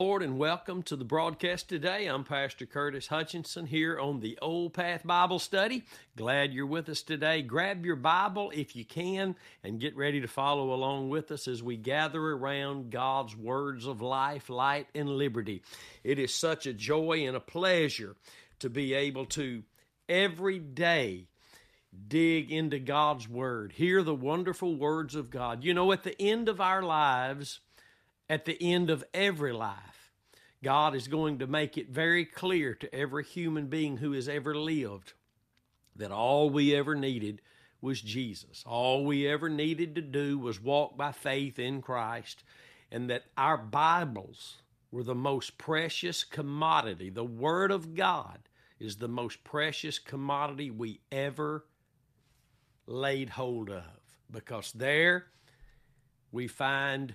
Lord, and welcome to the broadcast today. I'm Pastor Curtis Hutchinson here on the Old Path Bible Study. Glad you're with us today. Grab your Bible if you can and get ready to follow along with us as we gather around God's words of life, light, and liberty. It is such a joy and a pleasure to be able to every day dig into God's Word, hear the wonderful words of God. You know, at the end of our lives, at the end of every life, God is going to make it very clear to every human being who has ever lived that all we ever needed was Jesus. All we ever needed to do was walk by faith in Christ, and that our Bibles were the most precious commodity. The Word of God is the most precious commodity we ever laid hold of because there we find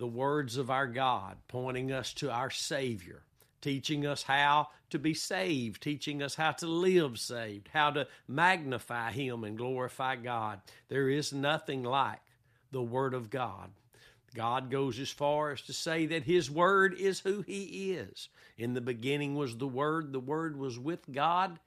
the words of our God, pointing us to our Savior, teaching us how to be saved, teaching us how to live saved, how to magnify Him and glorify God. There is nothing like the Word of God. God goes as far as to say that His Word is who He is. In the beginning was the Word, the Word was with God,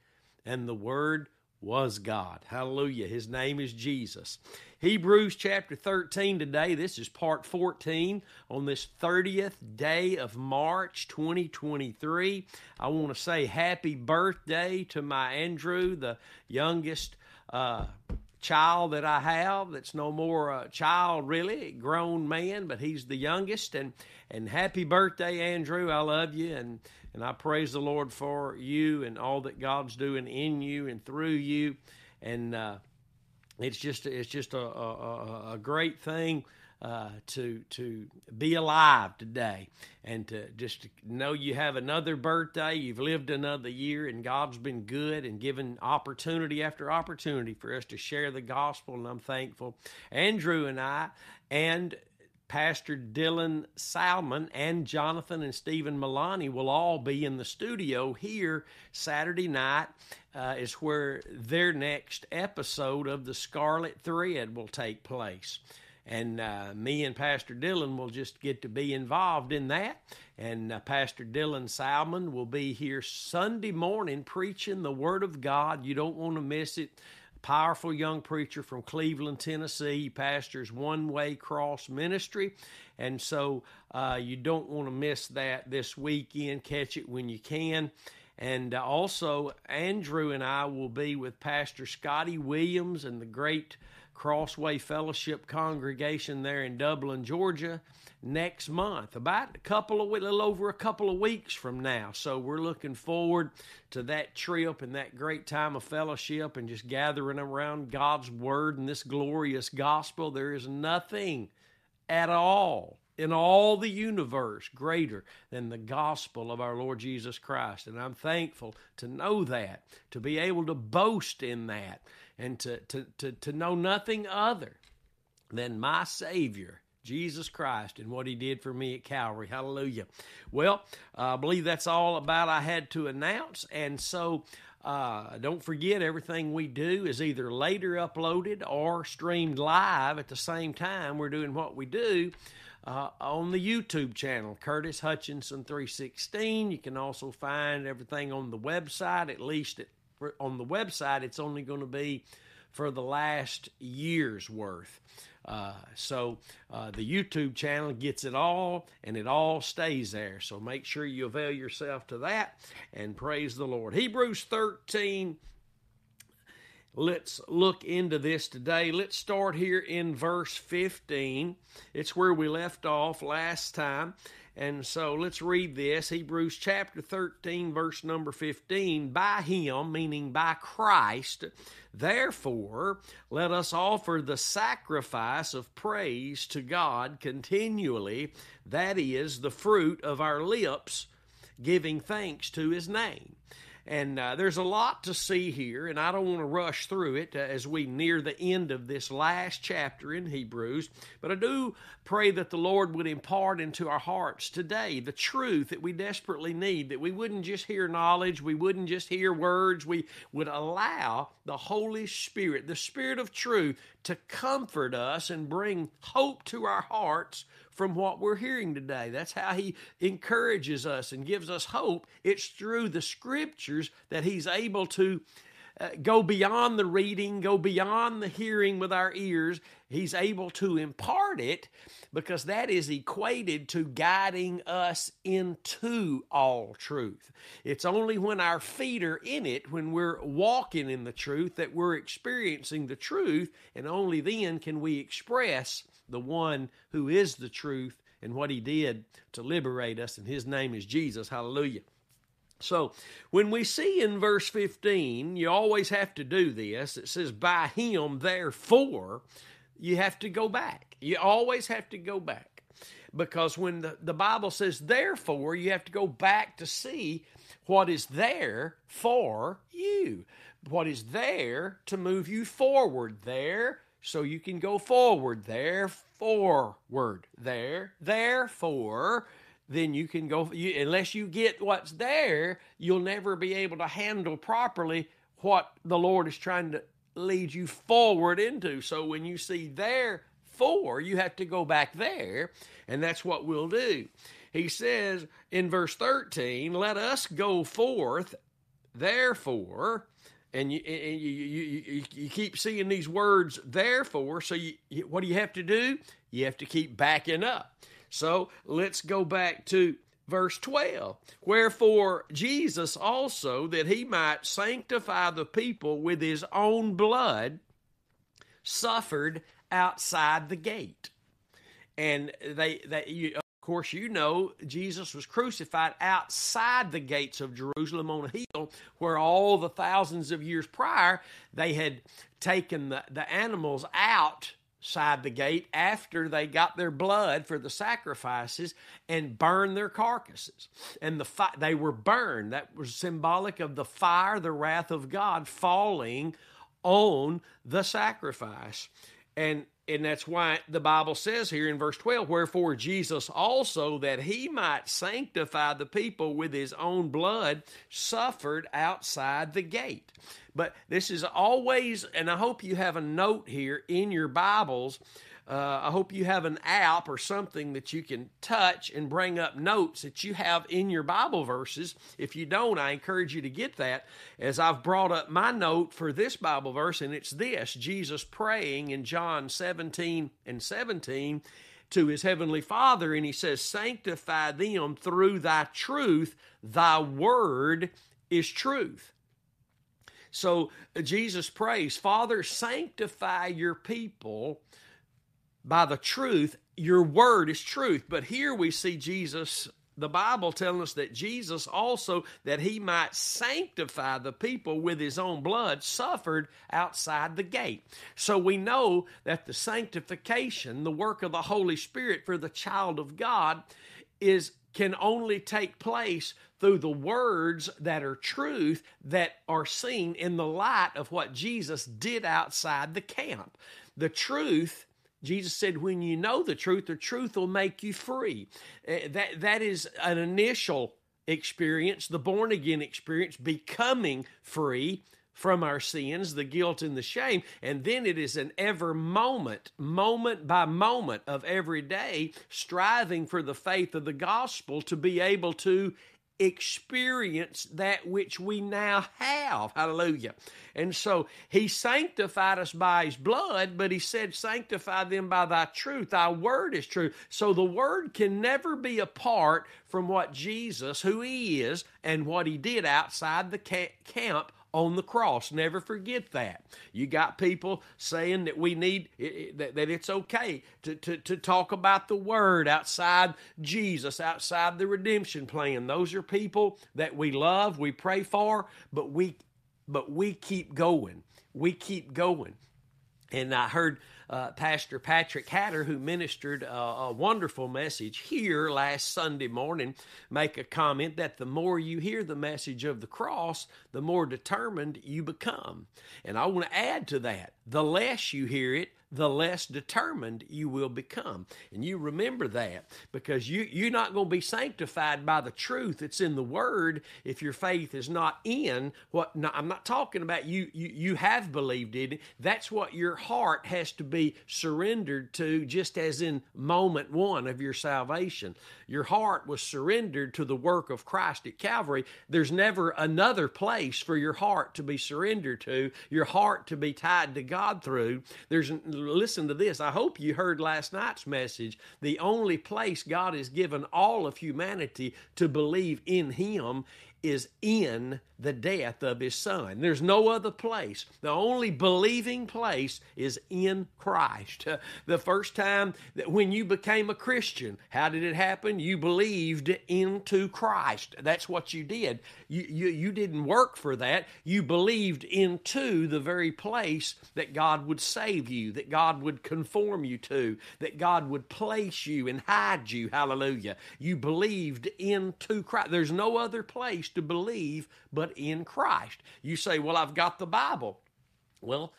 and the Word was God. Hallelujah. His name is Jesus. Hebrews chapter 13 today. This is part 14 on this 30th day of March 2023. I want to say happy birthday to my Andrew, the youngest uh, child that I have that's no more a child really, grown man, but he's the youngest and and happy birthday Andrew. I love you and and I praise the Lord for you and all that God's doing in you and through you and uh, it's just it's just a, a, a great thing uh, to to be alive today and to just to know you have another birthday, you've lived another year, and God's been good and given opportunity after opportunity for us to share the gospel, and I'm thankful. Andrew and I and Pastor Dylan Salmon and Jonathan and Stephen Milani will all be in the studio here Saturday night. Uh, is where their next episode of the Scarlet Thread will take place and uh, me and Pastor Dylan will just get to be involved in that. And uh, Pastor Dylan Salmon will be here Sunday morning preaching the Word of God. You don't want to miss it. Powerful young preacher from Cleveland, Tennessee, pastors One Way Cross Ministry. And so uh, you don't want to miss that this weekend. Catch it when you can. And uh, also, Andrew and I will be with Pastor Scotty Williams and the great Crossway Fellowship congregation there in Dublin, Georgia, next month, about a couple of a little over a couple of weeks from now. So we're looking forward to that trip and that great time of fellowship and just gathering around God's word and this glorious gospel. There is nothing at all in all the universe greater than the gospel of our Lord Jesus Christ. And I'm thankful to know that, to be able to boast in that, and to, to, to, to know nothing other than my Savior. Jesus Christ and what he did for me at Calvary. Hallelujah. Well, I believe that's all about I had to announce. And so uh, don't forget, everything we do is either later uploaded or streamed live at the same time we're doing what we do uh, on the YouTube channel, Curtis Hutchinson 316. You can also find everything on the website, at least on the website, it's only going to be for the last year's worth. Uh, so uh, the YouTube channel gets it all, and it all stays there. So make sure you avail yourself to that, and praise the Lord. Hebrews 13 Let's look into this today. Let's start here in verse 15. It's where we left off last time. And so let's read this Hebrews chapter 13, verse number 15. By him, meaning by Christ, therefore, let us offer the sacrifice of praise to God continually, that is, the fruit of our lips, giving thanks to his name. And uh, there's a lot to see here, and I don't want to rush through it uh, as we near the end of this last chapter in Hebrews. But I do pray that the Lord would impart into our hearts today the truth that we desperately need, that we wouldn't just hear knowledge, we wouldn't just hear words, we would allow the Holy Spirit, the Spirit of truth, to comfort us and bring hope to our hearts from what we're hearing today. That's how He encourages us and gives us hope. It's through the scriptures that He's able to uh, go beyond the reading, go beyond the hearing with our ears. He's able to impart it because that is equated to guiding us into all truth. It's only when our feet are in it, when we're walking in the truth, that we're experiencing the truth, and only then can we express the one who is the truth and what he did to liberate us, and his name is Jesus. Hallelujah. So, when we see in verse 15, you always have to do this. It says, By him, therefore, you have to go back. You always have to go back. Because when the, the Bible says, therefore, you have to go back to see what is there for you, what is there to move you forward, there so you can go forward, there forward, there, therefore then you can go you, unless you get what's there you'll never be able to handle properly what the lord is trying to lead you forward into. So when you see there for you have to go back there and that's what we'll do. He says in verse 13 let us go forth therefore and you, and you, you, you, keep seeing these words therefore so you, what do you have to do? You have to keep backing up so let's go back to verse 12. Wherefore Jesus also, that he might sanctify the people with his own blood, suffered outside the gate. And they, they you, of course, you know Jesus was crucified outside the gates of Jerusalem on a hill where all the thousands of years prior they had taken the, the animals out side the gate after they got their blood for the sacrifices and burned their carcasses. And the fi- they were burned. That was symbolic of the fire, the wrath of God falling on the sacrifice. And and that's why the Bible says here in verse 12, wherefore Jesus also, that he might sanctify the people with his own blood, suffered outside the gate. But this is always, and I hope you have a note here in your Bibles. Uh, I hope you have an app or something that you can touch and bring up notes that you have in your Bible verses. If you don't, I encourage you to get that as I've brought up my note for this Bible verse, and it's this Jesus praying in John 17 and 17 to his heavenly Father, and he says, Sanctify them through thy truth, thy word is truth. So uh, Jesus prays, Father, sanctify your people by the truth. Your word is truth. But here we see Jesus the Bible telling us that Jesus also, that he might sanctify the people with his own blood, suffered outside the gate. So we know that the sanctification, the work of the Holy Spirit for the child of God, is can only take place through the words that are truth that are seen in the light of what Jesus did outside the camp. The truth Jesus said, when you know the truth, the truth will make you free. Uh, that, that is an initial experience, the born again experience, becoming free from our sins, the guilt and the shame. And then it is an ever moment, moment by moment of every day, striving for the faith of the gospel to be able to experience that which we now have. Hallelujah. And so he sanctified us by his blood, but he said, Sanctify them by thy truth. Thy word is true. So the word can never be apart from what Jesus, who he is, and what he did outside the camp on the cross. Never forget that. You got people saying that we need, that, that it's okay to, to, to talk about the Word outside Jesus, outside the redemption plan. Those are people that we love, we pray for, but we, but we keep going. We keep going. And I heard uh, Pastor Patrick Hatter, who ministered a, a wonderful message here last Sunday morning, make a comment that the more you hear the message of the cross, the more determined you become. And I want to add to that the less you hear it, the less determined you will become. And you remember that because you, you're not going to be sanctified by the truth that's in the Word if your faith is not in what. I'm not talking about you, you. You have believed it. That's what your heart has to be surrendered to, just as in moment one of your salvation. Your heart was surrendered to the work of Christ at Calvary. There's never another place for your heart to be surrendered to, your heart to be tied to God through. There's listen to this. I hope you heard last night's message. The only place God has given all of humanity to believe in Him is in the death of his son. There's no other place. The only believing place is in Christ. The first time that when you became a Christian, how did it happen? You believed into Christ. That's what you did. You, you, you didn't work for that. You believed into the very place that God would save you, that God would conform you to, that God would place you and hide you. Hallelujah. You believed into Christ. There's no other place to believe but in Christ. You say, Well, I've got the Bible. Well,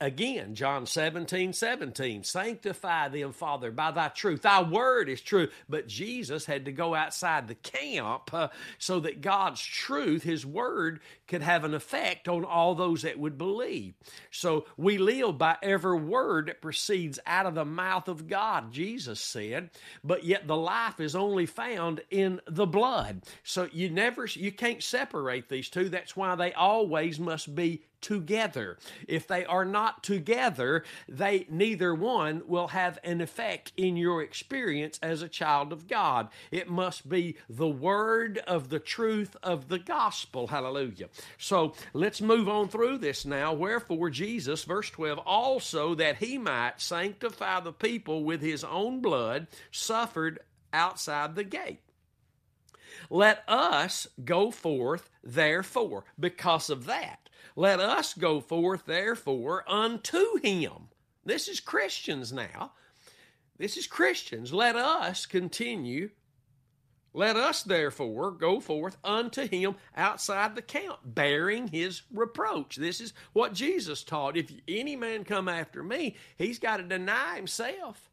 again, John 17, 17, sanctify them, Father, by thy truth. Thy word is true. But Jesus had to go outside the camp uh, so that God's truth, his word, could have an effect on all those that would believe. So we live by every word that proceeds out of the mouth of God, Jesus said. But yet the life is only found in the blood. So you never, you can't separate these two. That's why they always must be together. If they are not together, they neither one will have an effect in your experience as a child of God. It must be the word of the truth of the gospel. Hallelujah. So let's move on through this now. Wherefore Jesus, verse 12, also that he might sanctify the people with his own blood, suffered outside the gate. Let us go forth, therefore, because of that let us go forth, therefore, unto him. This is Christians now. This is Christians. Let us continue. Let us therefore go forth unto him outside the camp, bearing his reproach. This is what Jesus taught. If any man come after me, he's got to deny himself.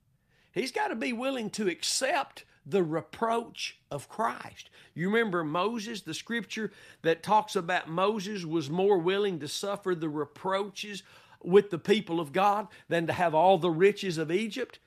He's got to be willing to accept the reproach of Christ. You remember Moses, the scripture that talks about Moses was more willing to suffer the reproaches with the people of God than to have all the riches of Egypt?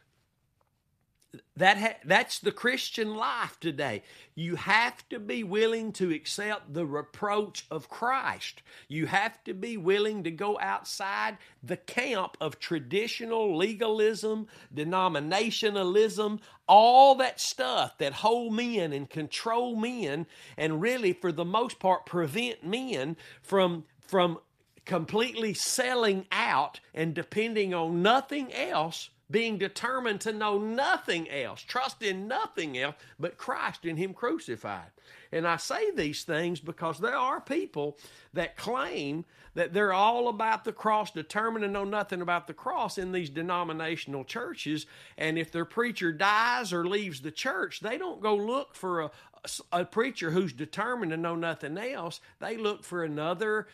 That ha- that's the Christian life today. You have to be willing to accept the reproach of Christ. You have to be willing to go outside the camp of traditional legalism, denominationalism, all that stuff that hold men and control men and really for the most part prevent men from from completely selling out and depending on nothing else being determined to know nothing else, trust in nothing else but Christ and Him crucified. And I say these things because there are people that claim that they're all about the cross, determined to know nothing about the cross in these denominational churches. And if their preacher dies or leaves the church, they don't go look for a, a preacher who's determined to know nothing else. They look for another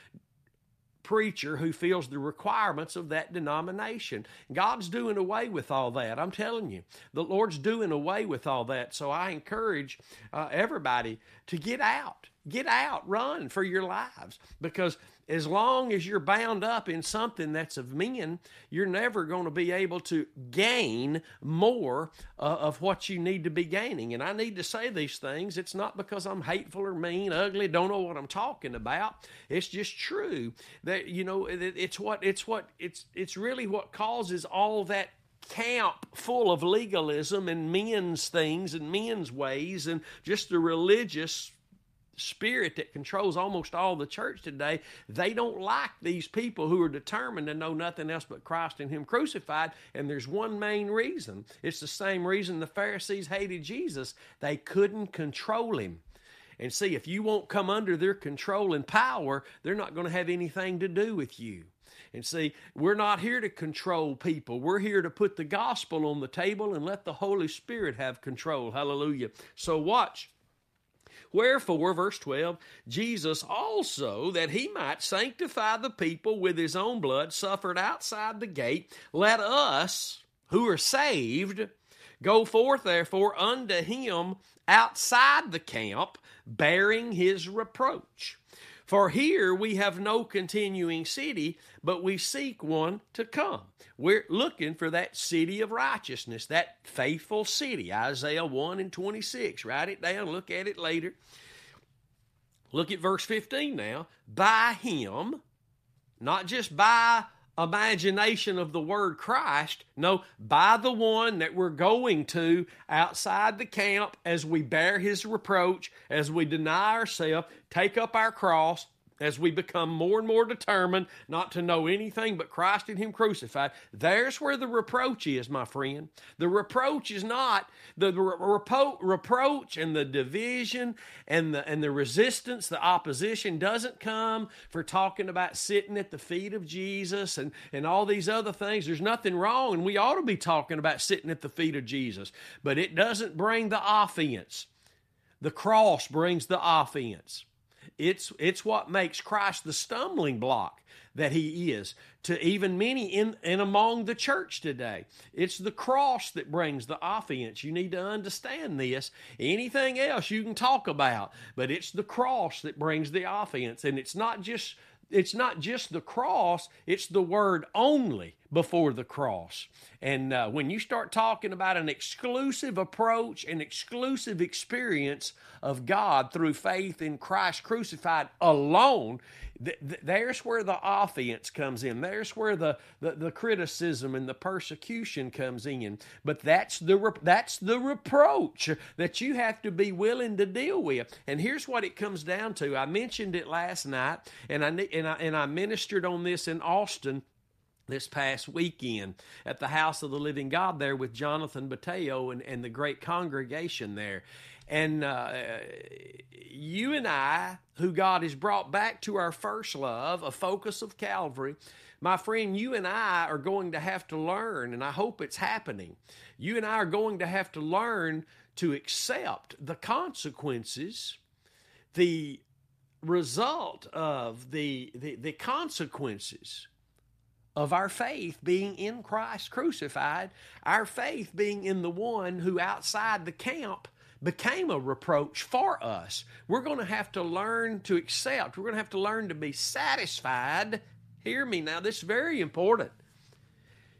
preacher who feels the requirements of that denomination. God's doing away with all that. I'm telling you, the Lord's doing away with all that. So I encourage uh, everybody to get out. Get out, run for your lives because as long as you're bound up in something that's of men, you're never going to be able to gain more uh, of what you need to be gaining. And I need to say these things. It's not because I'm hateful or mean, ugly, don't know what I'm talking about. It's just true that you know it's what it's what it's it's really what causes all that camp full of legalism and men's things and men's ways and just the religious spirit that controls almost all the church today, they don't like these people who are determined to know nothing else but Christ and Him crucified. And there's one main reason. It's the same reason the Pharisees hated Jesus. They couldn't control Him. And see, if you won't come under their control and power, they're not going to have anything to do with you. And see, we're not here to control people. We're here to put the gospel on the table and let the Holy Spirit have control. Hallelujah. So watch Wherefore, verse 12, Jesus also, that he might sanctify the people with his own blood, suffered outside the gate. Let us, who are saved, go forth therefore unto him outside the camp, bearing his reproach. For here we have no continuing city, but we seek one to come. We're looking for that city of righteousness, that faithful city. Isaiah 1 and 26. Write it down, look at it later. Look at verse 15 now. By him, not just by imagination of the word Christ. No, by the one that we're going to outside the camp as we bear his reproach, as we deny ourselves, take up our cross, as we become more and more determined not to know anything but Christ and Him crucified, there's where the reproach is, my friend. The reproach is not the repro- reproach and the division and the and the resistance, the opposition doesn't come for talking about sitting at the feet of Jesus and and all these other things. There's nothing wrong, and we ought to be talking about sitting at the feet of Jesus, but it doesn't bring the offense. The cross brings the offense. It's it's what makes Christ the stumbling block that he is to even many in and among the church today. It's the cross that brings the offense. You need to understand this. Anything else you can talk about, but it's the cross that brings the offense. And it's not just it's not just the cross, it's the word only before the cross. And uh, when you start talking about an exclusive approach, an exclusive experience of God through faith in Christ crucified alone, th- th- there's where the offense comes in. There's where the, the, the, criticism and the persecution comes in. But that's the, re- that's the reproach that you have to be willing to deal with. And here's what it comes down to. I mentioned it last night, and I, and I, and I ministered on this in Austin this past weekend at the House of the Living God there with Jonathan Bateo and, and the great congregation there. And uh, you and I, who God has brought back to our first love, a focus of Calvary, my friend, you and I are going to have to learn, and I hope it's happening. You and I are going to have to learn to accept the consequences, the result of the, the, the consequences of our faith being in Christ crucified, our faith being in the one who outside the camp became a reproach for us. We're going to have to learn to accept. We're going to have to learn to be satisfied. Hear me now, this is very important.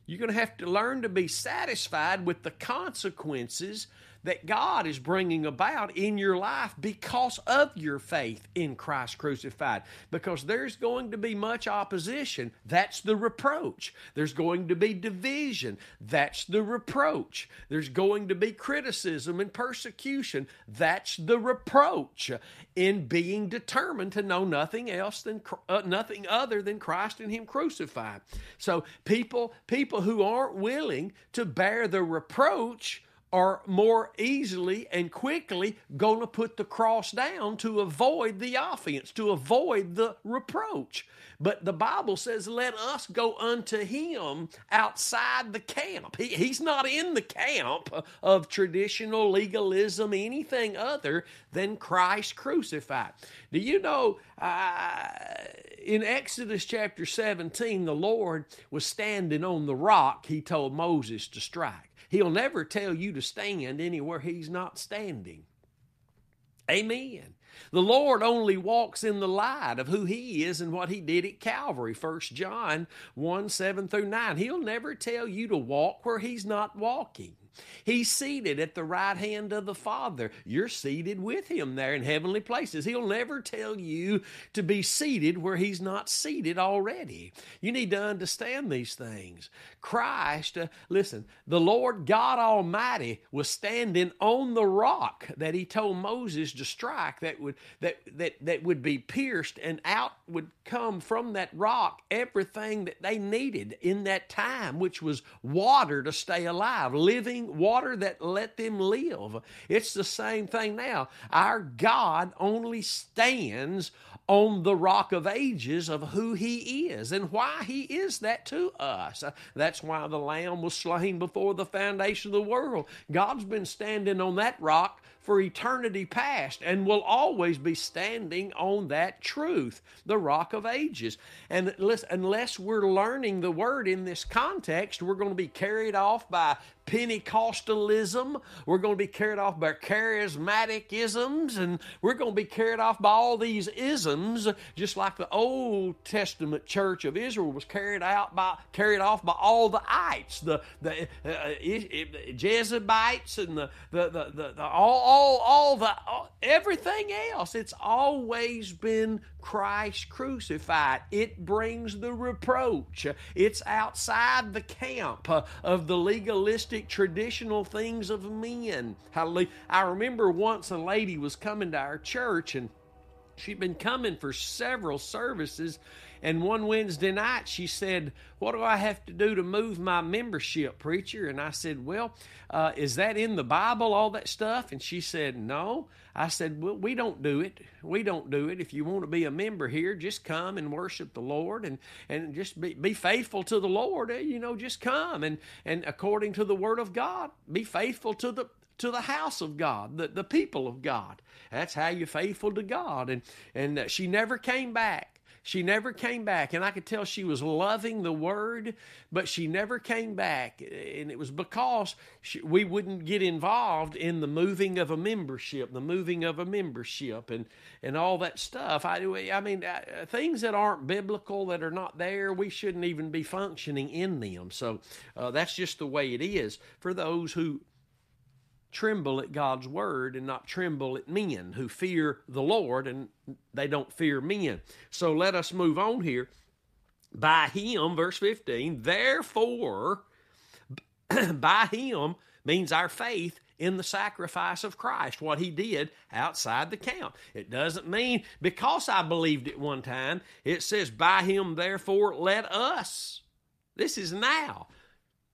You're going to have to learn to be satisfied with the consequences that God is bringing about in your life because of your faith in Christ crucified. Because there's going to be much opposition. That's the reproach. There's going to be division. That's the reproach. There's going to be criticism and persecution. That's the reproach in being determined to know nothing else than uh, nothing other than Christ and Him crucified. So people people who aren't willing to bear the reproach are more easily and quickly going to put the cross down to avoid the offense, to avoid the reproach. But the Bible says, let us go unto him outside the camp. He, he's not in the camp of traditional legalism, anything other than Christ crucified. Do you know uh, in Exodus chapter 17, the Lord was standing on the rock he told Moses to strike. He'll never tell you to stand anywhere He's not standing. Amen. The Lord only walks in the light of who He is and what He did at Calvary. 1 John 1 7 through 9. He'll never tell you to walk where He's not walking. He's seated at the right hand of the Father. You're seated with Him there in heavenly places. He'll never tell you to be seated where He's not seated already. You need to understand these things. Christ, uh, listen, the Lord God Almighty was standing on the rock that He told Moses to strike that would that that that would be pierced and out would come from that rock everything that they needed in that time, which was water to stay alive, living water that let them live. It's the same thing now. Our God only stands on the rock of ages of who he is and why he is that to us. That's why the lamb was slain before the foundation of the world. God's been standing on that rock for eternity past and will always be standing on that truth, the rock of ages. And unless we're learning the word in this context, we're going to be carried off by Pentecostalism. We're going to be carried off by charismatic isms, and we're going to be carried off by all these isms, just like the Old Testament church of Israel was carried out by carried off by all the ites, the the uh, uh Jezebites, and the the, the, the, the all all all the all, everything else. It's always been Christ crucified. It brings the reproach. It's outside the camp of the legalistic traditional things of men. I remember once a lady was coming to our church and she'd been coming for several services and one Wednesday night, she said, What do I have to do to move my membership, preacher? And I said, Well, uh, is that in the Bible, all that stuff? And she said, No. I said, Well, we don't do it. We don't do it. If you want to be a member here, just come and worship the Lord and, and just be, be faithful to the Lord. Eh, you know, just come and, and according to the Word of God, be faithful to the to the house of God, the, the people of God. That's how you're faithful to God. And and uh, she never came back. She never came back, and I could tell she was loving the word, but she never came back. And it was because she, we wouldn't get involved in the moving of a membership, the moving of a membership, and, and all that stuff. I, I mean, uh, things that aren't biblical, that are not there, we shouldn't even be functioning in them. So uh, that's just the way it is for those who tremble at God's word and not tremble at men who fear the Lord and they don't fear men. So let us move on here. By him, verse 15, therefore, by him means our faith in the sacrifice of Christ, what he did outside the camp. It doesn't mean because I believed it one time, it says, by him, therefore, let us. This is now.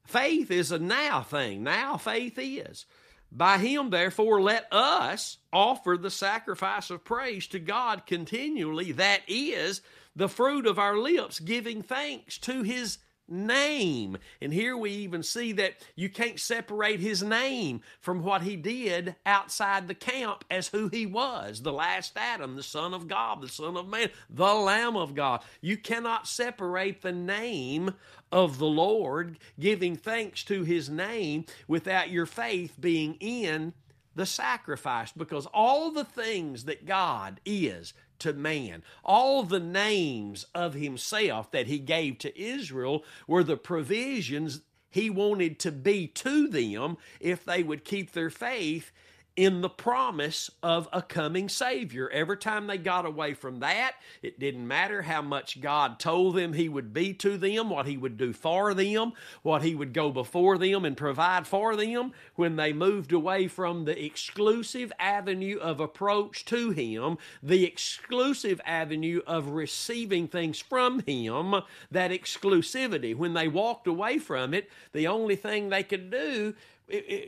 Faith is a now thing. Now faith is. By him, therefore, let us offer the sacrifice of praise to God continually. That is the fruit of our lips, giving thanks to his name. And here we even see that you can't separate his name from what he did outside the camp as who he was the last Adam, the Son of God, the Son of Man, the Lamb of God. You cannot separate the name of the Lord, giving thanks to his name, without your faith being in the sacrifice. Because all the things that God is to man, all the names of himself that he gave to Israel were the provisions he wanted to be to them if they would keep their faith in the promise of a coming Savior. Every time they got away from that, it didn't matter how much God told them He would be to them, what He would do for them, what He would go before them and provide for them. When they moved away from the exclusive avenue of approach to Him, the exclusive avenue of receiving things from Him, that exclusivity, when they walked away from it, the only thing they could do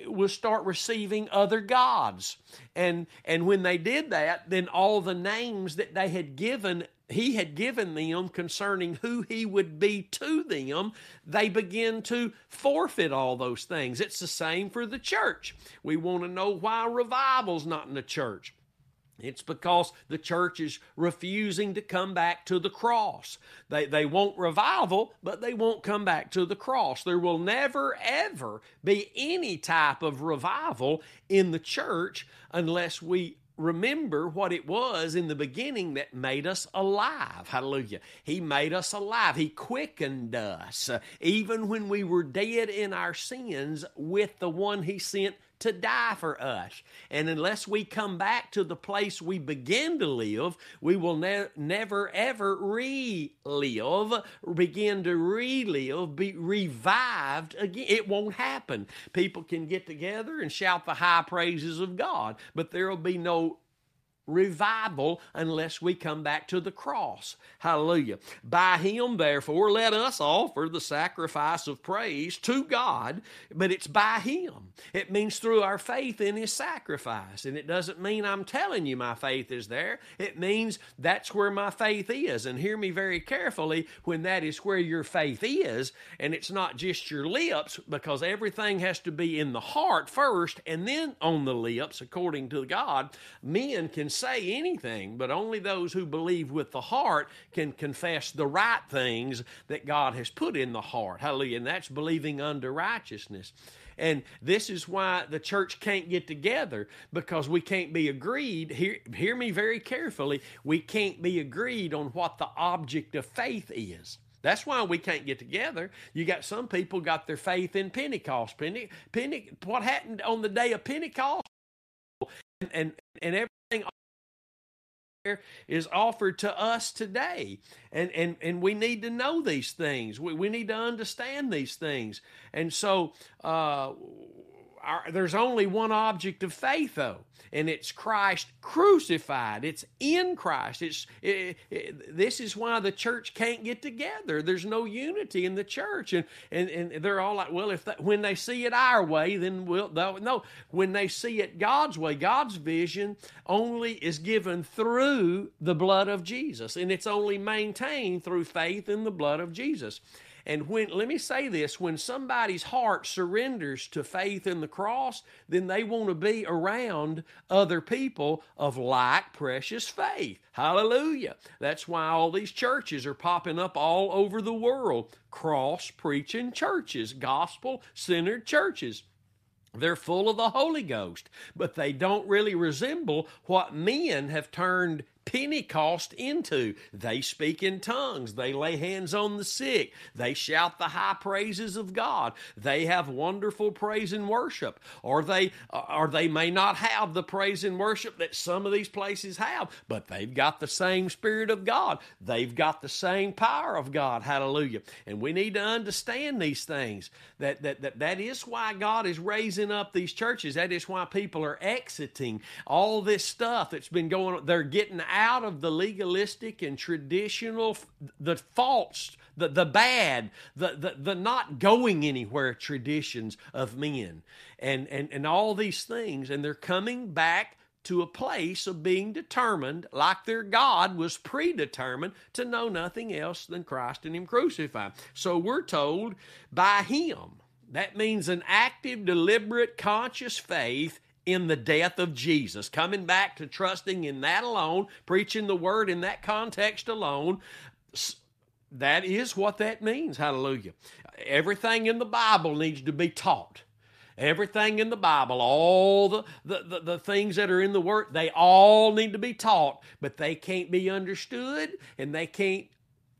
will start receiving other gods. And, and when they did that, then all the names that they had given he had given them concerning who he would be to them, they begin to forfeit all those things. It's the same for the church. We want to know why revival's not in the church. It's because the church is refusing to come back to the cross. They, they want revival, but they won't come back to the cross. There will never, ever be any type of revival in the church unless we remember what it was in the beginning that made us alive. Hallelujah. He made us alive. He quickened us, uh, even when we were dead in our sins, with the one He sent to die for us. And unless we come back to the place we begin to live, we will ne- never ever relive, begin to relive, be revived again. It won't happen. People can get together and shout the high praises of God, but there will be no revival unless we come back to the cross. Hallelujah. By him, therefore, let us offer the sacrifice of praise to God, but it's by him. It means through our faith in his sacrifice. And it doesn't mean I'm telling you my faith is there. It means that's where my faith is. And hear me very carefully when that is where your faith is, and it's not just your lips, because everything has to be in the heart first and then on the lips, according to God. Men can say anything, but only those who believe with the heart can confess the right things that God has put in the heart. Hallelujah. And that's believing unto righteousness. And this is why the church can't get together because we can't be agreed. Hear, hear me very carefully. We can't be agreed on what the object of faith is. That's why we can't get together. You got some people got their faith in Pentecost. Pente, Pente, what happened on the day of Pentecost? And, and, and everything is offered to us today. And, and, and we need to know these things. We, we need to understand these things. And so uh, our, there's only one object of faith, though, and it's Christ crucified. It's in Christ. It's it, it, this is why the church can't get together. There's no unity in the church, and and, and they're all like, well, if that, when they see it our way, then we'll no. When they see it God's way, God's vision only is given through the blood of Jesus, and it's only maintained through faith in the blood of Jesus. And when, let me say this, when somebody's heart surrenders to faith in the cross, then they want to be around other people of like precious faith. Hallelujah. That's why all these churches are popping up all over the world. Cross preaching churches, gospel centered churches. They're full of the Holy Ghost, but they don't really resemble what men have turned Pentecost into. They speak in tongues. They lay hands on the sick. They shout the high praises of God. They have wonderful praise and worship. Or they or they may not have the praise and worship that some of these places have, but they've got the same spirit of God. They've got the same power of God. Hallelujah. And we need to understand these things. That that that, that is why God is raising up these churches. That is why people are exiting all this stuff that's been going on. They're getting out of the legalistic and traditional, the false, the, the bad, the, the, the not going anywhere traditions of men and, and, and all these things. And they're coming back to a place of being determined, like their God was predetermined to know nothing else than Christ and Him crucified. So we're told by Him. That means an active, deliberate, conscious faith in the death of Jesus, coming back to trusting in that alone, preaching the word in that context alone. That is what that means. Hallelujah. Everything in the Bible needs to be taught. Everything in the Bible, all the, the, the, the, things that are in the Word, they all need to be taught, but they can't be understood and they can't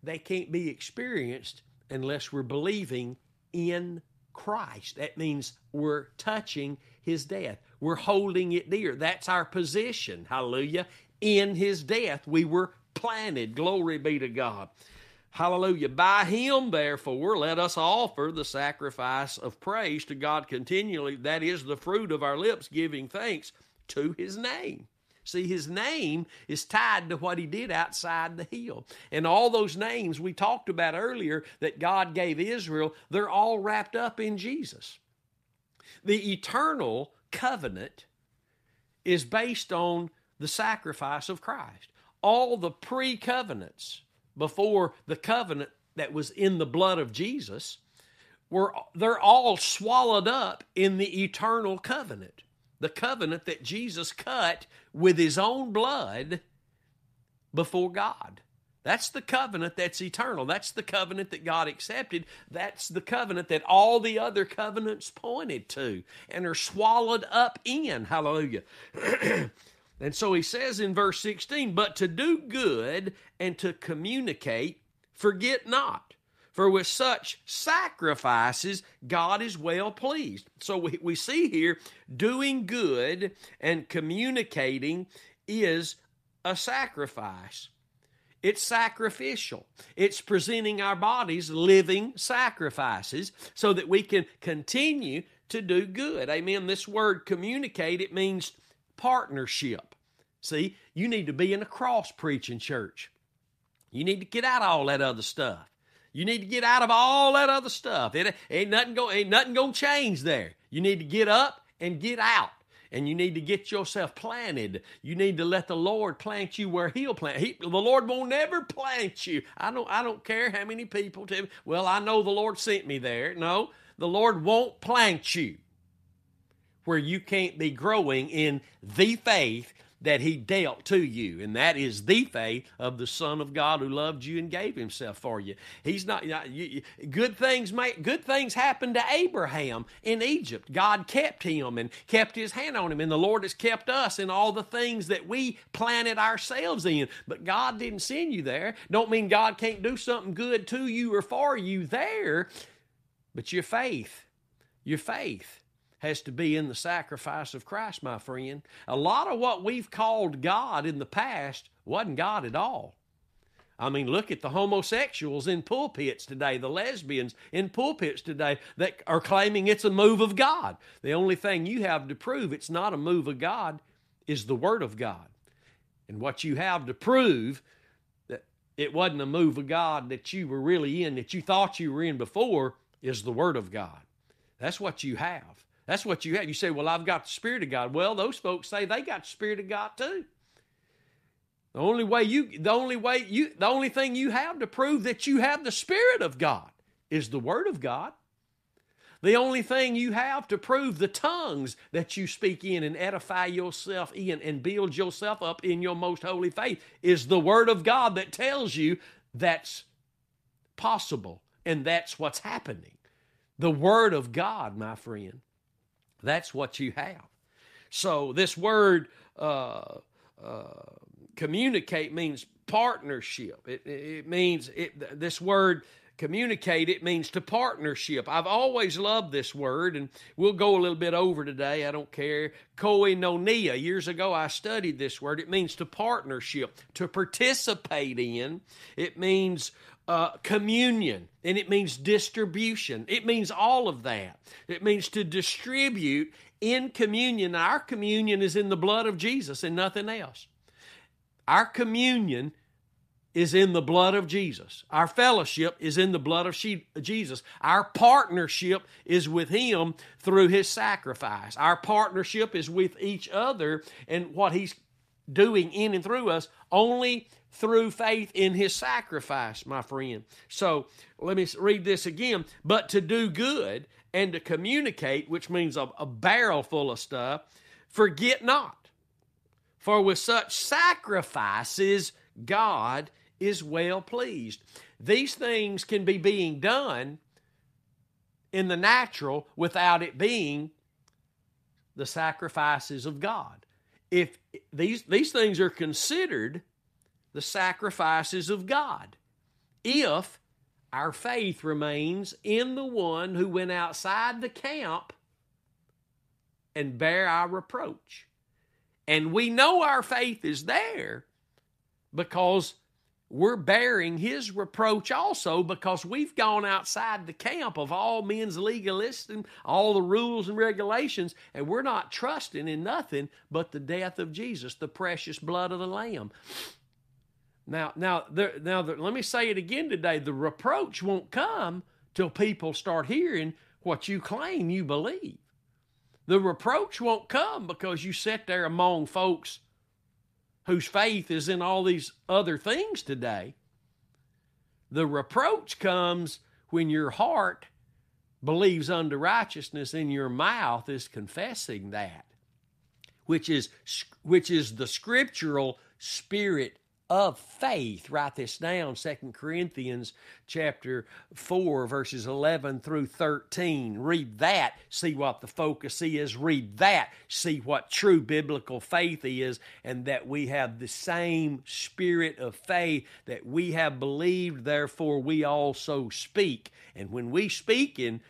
they can't be experienced unless we're believing in Christ. That means we're touching his death. We're holding it dear. That's our position. Hallelujah. In his death, we were planted. Glory be to God. Hallelujah. By him, therefore, let us offer the sacrifice of praise to God continually. That is the fruit of our lips, giving thanks to his name. See, his name is tied to what he did outside the hill. And all those names we talked about earlier that God gave Israel, they're all wrapped up in Jesus. The eternal covenant is based on the sacrifice of Christ. All the pre covenants before the covenant that was in the blood of Jesus were they're all swallowed up in the eternal covenant. The covenant that Jesus cut with his own blood before God. That's the covenant that's eternal. That's the covenant that God accepted. That's the covenant that all the other covenants pointed to and are swallowed up in. Hallelujah. and so he says in verse 16, but to do good and to communicate, forget not. For with such sacrifices, God is well pleased. So we, we see here doing good and communicating is a sacrifice. It's sacrificial. It's presenting our bodies living sacrifices so that we can continue to do good. Amen. This word communicate, it means partnership. See, you need to be in a cross preaching church. You need to get out all that other stuff. You need to get out of all that other stuff. It ain't nothing go ain't nothing gonna change there. You need to get up and get out. And you need to get yourself planted. You need to let the Lord plant you where He'll plant. He, the Lord won't never plant you. I don't. I don't care how many people tell me. Well, I know the Lord sent me there. No, the Lord won't plant you where you can't be growing in the faith that he dealt to you and that is the faith of the son of god who loved you and gave himself for you. He's not you, good things make good things happened to abraham in egypt. God kept him and kept his hand on him and the lord has kept us in all the things that we planted ourselves in. But god didn't send you there. Don't mean god can't do something good to you or for you there but your faith your faith has to be in the sacrifice of Christ, my friend. A lot of what we've called God in the past wasn't God at all. I mean, look at the homosexuals in pulpits today, the lesbians in pulpits today that are claiming it's a move of God. The only thing you have to prove it's not a move of God is the Word of God. And what you have to prove that it wasn't a move of God that you were really in, that you thought you were in before, is the Word of God. That's what you have. That's what you have. You say, Well, I've got the Spirit of God. Well, those folks say they got the Spirit of God too. The only way you the only way you the only thing you have to prove that you have the Spirit of God is the Word of God. The only thing you have to prove the tongues that you speak in and edify yourself in and build yourself up in your most holy faith is the Word of God that tells you that's possible and that's what's happening. The Word of God, my friend. That's what you have. So this word uh, uh, communicate means partnership. It, it means it, this word communicate it means to partnership. I've always loved this word and we'll go a little bit over today i don't care. Koinonia. Years ago i studied this word. It means to partnership to participate in. It means uh, communion and it means distribution. It means all of that. It means to distribute in communion. Our communion is in the blood of Jesus and nothing else. Our communion is in the blood of Jesus. Our fellowship is in the blood of Jesus. Our partnership is with Him through His sacrifice. Our partnership is with each other and what He's doing in and through us only through faith in his sacrifice, my friend. So let me read this again. But to do good and to communicate, which means a, a barrel full of stuff, forget not. For with such sacrifices, God is well pleased. These things can be being done in the natural without it being the sacrifices of God. If these, these things are considered the sacrifices of God. If our faith remains in the one who went outside the camp and bear our reproach. And we know our faith is there because we're bearing his reproach also because we've gone outside the camp of all men's legalists and all the rules and regulations, and we're not trusting in nothing but the death of Jesus, the precious blood of the Lamb. Now, now, now, let me say it again today. The reproach won't come till people start hearing what you claim you believe. The reproach won't come because you sit there among folks whose faith is in all these other things today. The reproach comes when your heart believes unto righteousness and your mouth is confessing that, which is, which is the scriptural spirit of faith. Write this down, Second Corinthians chapter 4, verses 11 through 13. Read that, see what the focus is. Read that, see what true biblical faith is, and that we have the same spirit of faith that we have believed, therefore we also speak. And when we speak in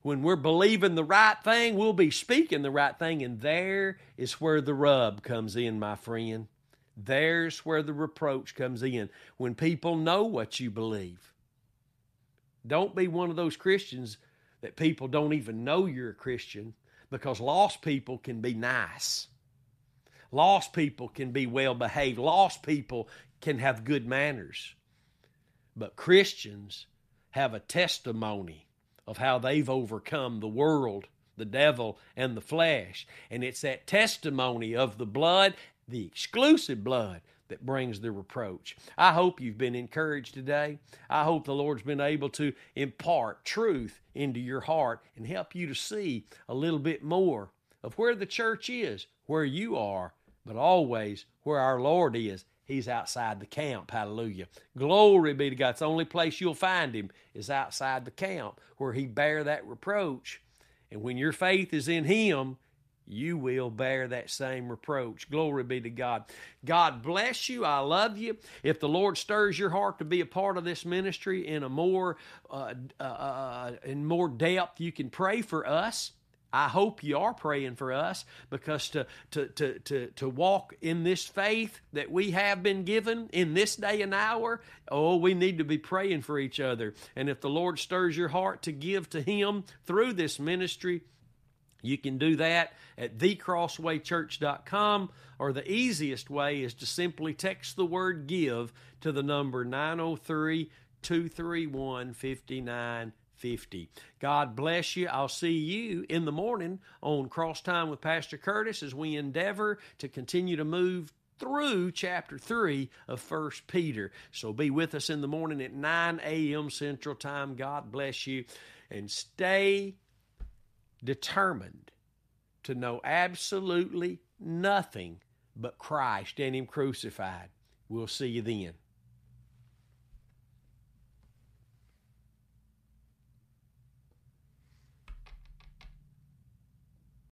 when we're believing the right thing, we'll be speaking the right thing, and there is where the rub comes in, my friend. There's where the reproach comes in. When people know what you believe. Don't be one of those Christians that people don't even know you're a Christian because lost people can be nice. Lost people can be well behaved. Lost people can have good manners. But Christians have a testimony of how they've overcome the world, the devil, and the flesh. And it's that testimony of the blood, the exclusive blood, that brings the reproach. I hope you've been encouraged today. I hope the Lord's been able to impart truth into your heart and help you to see a little bit more of where the church is, where you are, but always where our Lord is. He's outside the camp. Hallelujah. Glory be to God. It's the only place you'll find him is outside the camp where he bear that reproach. And when your faith is in him, you will bear that same reproach. Glory be to God. God bless you. I love you. If the Lord stirs your heart to be a part of this ministry in a more uh, uh, uh in more depth, you can pray for us. I hope you are praying for us because to, to, to, to, to walk in this faith that we have been given in this day and hour, oh, we need to be praying for each other. And if the Lord stirs your heart to give to Him through this ministry, you can do that at thecrosswaychurch.com, or the easiest way is to simply text the word give to the number 903 231 5950. God bless you. I'll see you in the morning on Cross Time with Pastor Curtis as we endeavor to continue to move through chapter 3 of First Peter. So be with us in the morning at 9 a.m. Central Time. God bless you. And stay determined to know absolutely nothing but Christ and Him crucified. We'll see you then.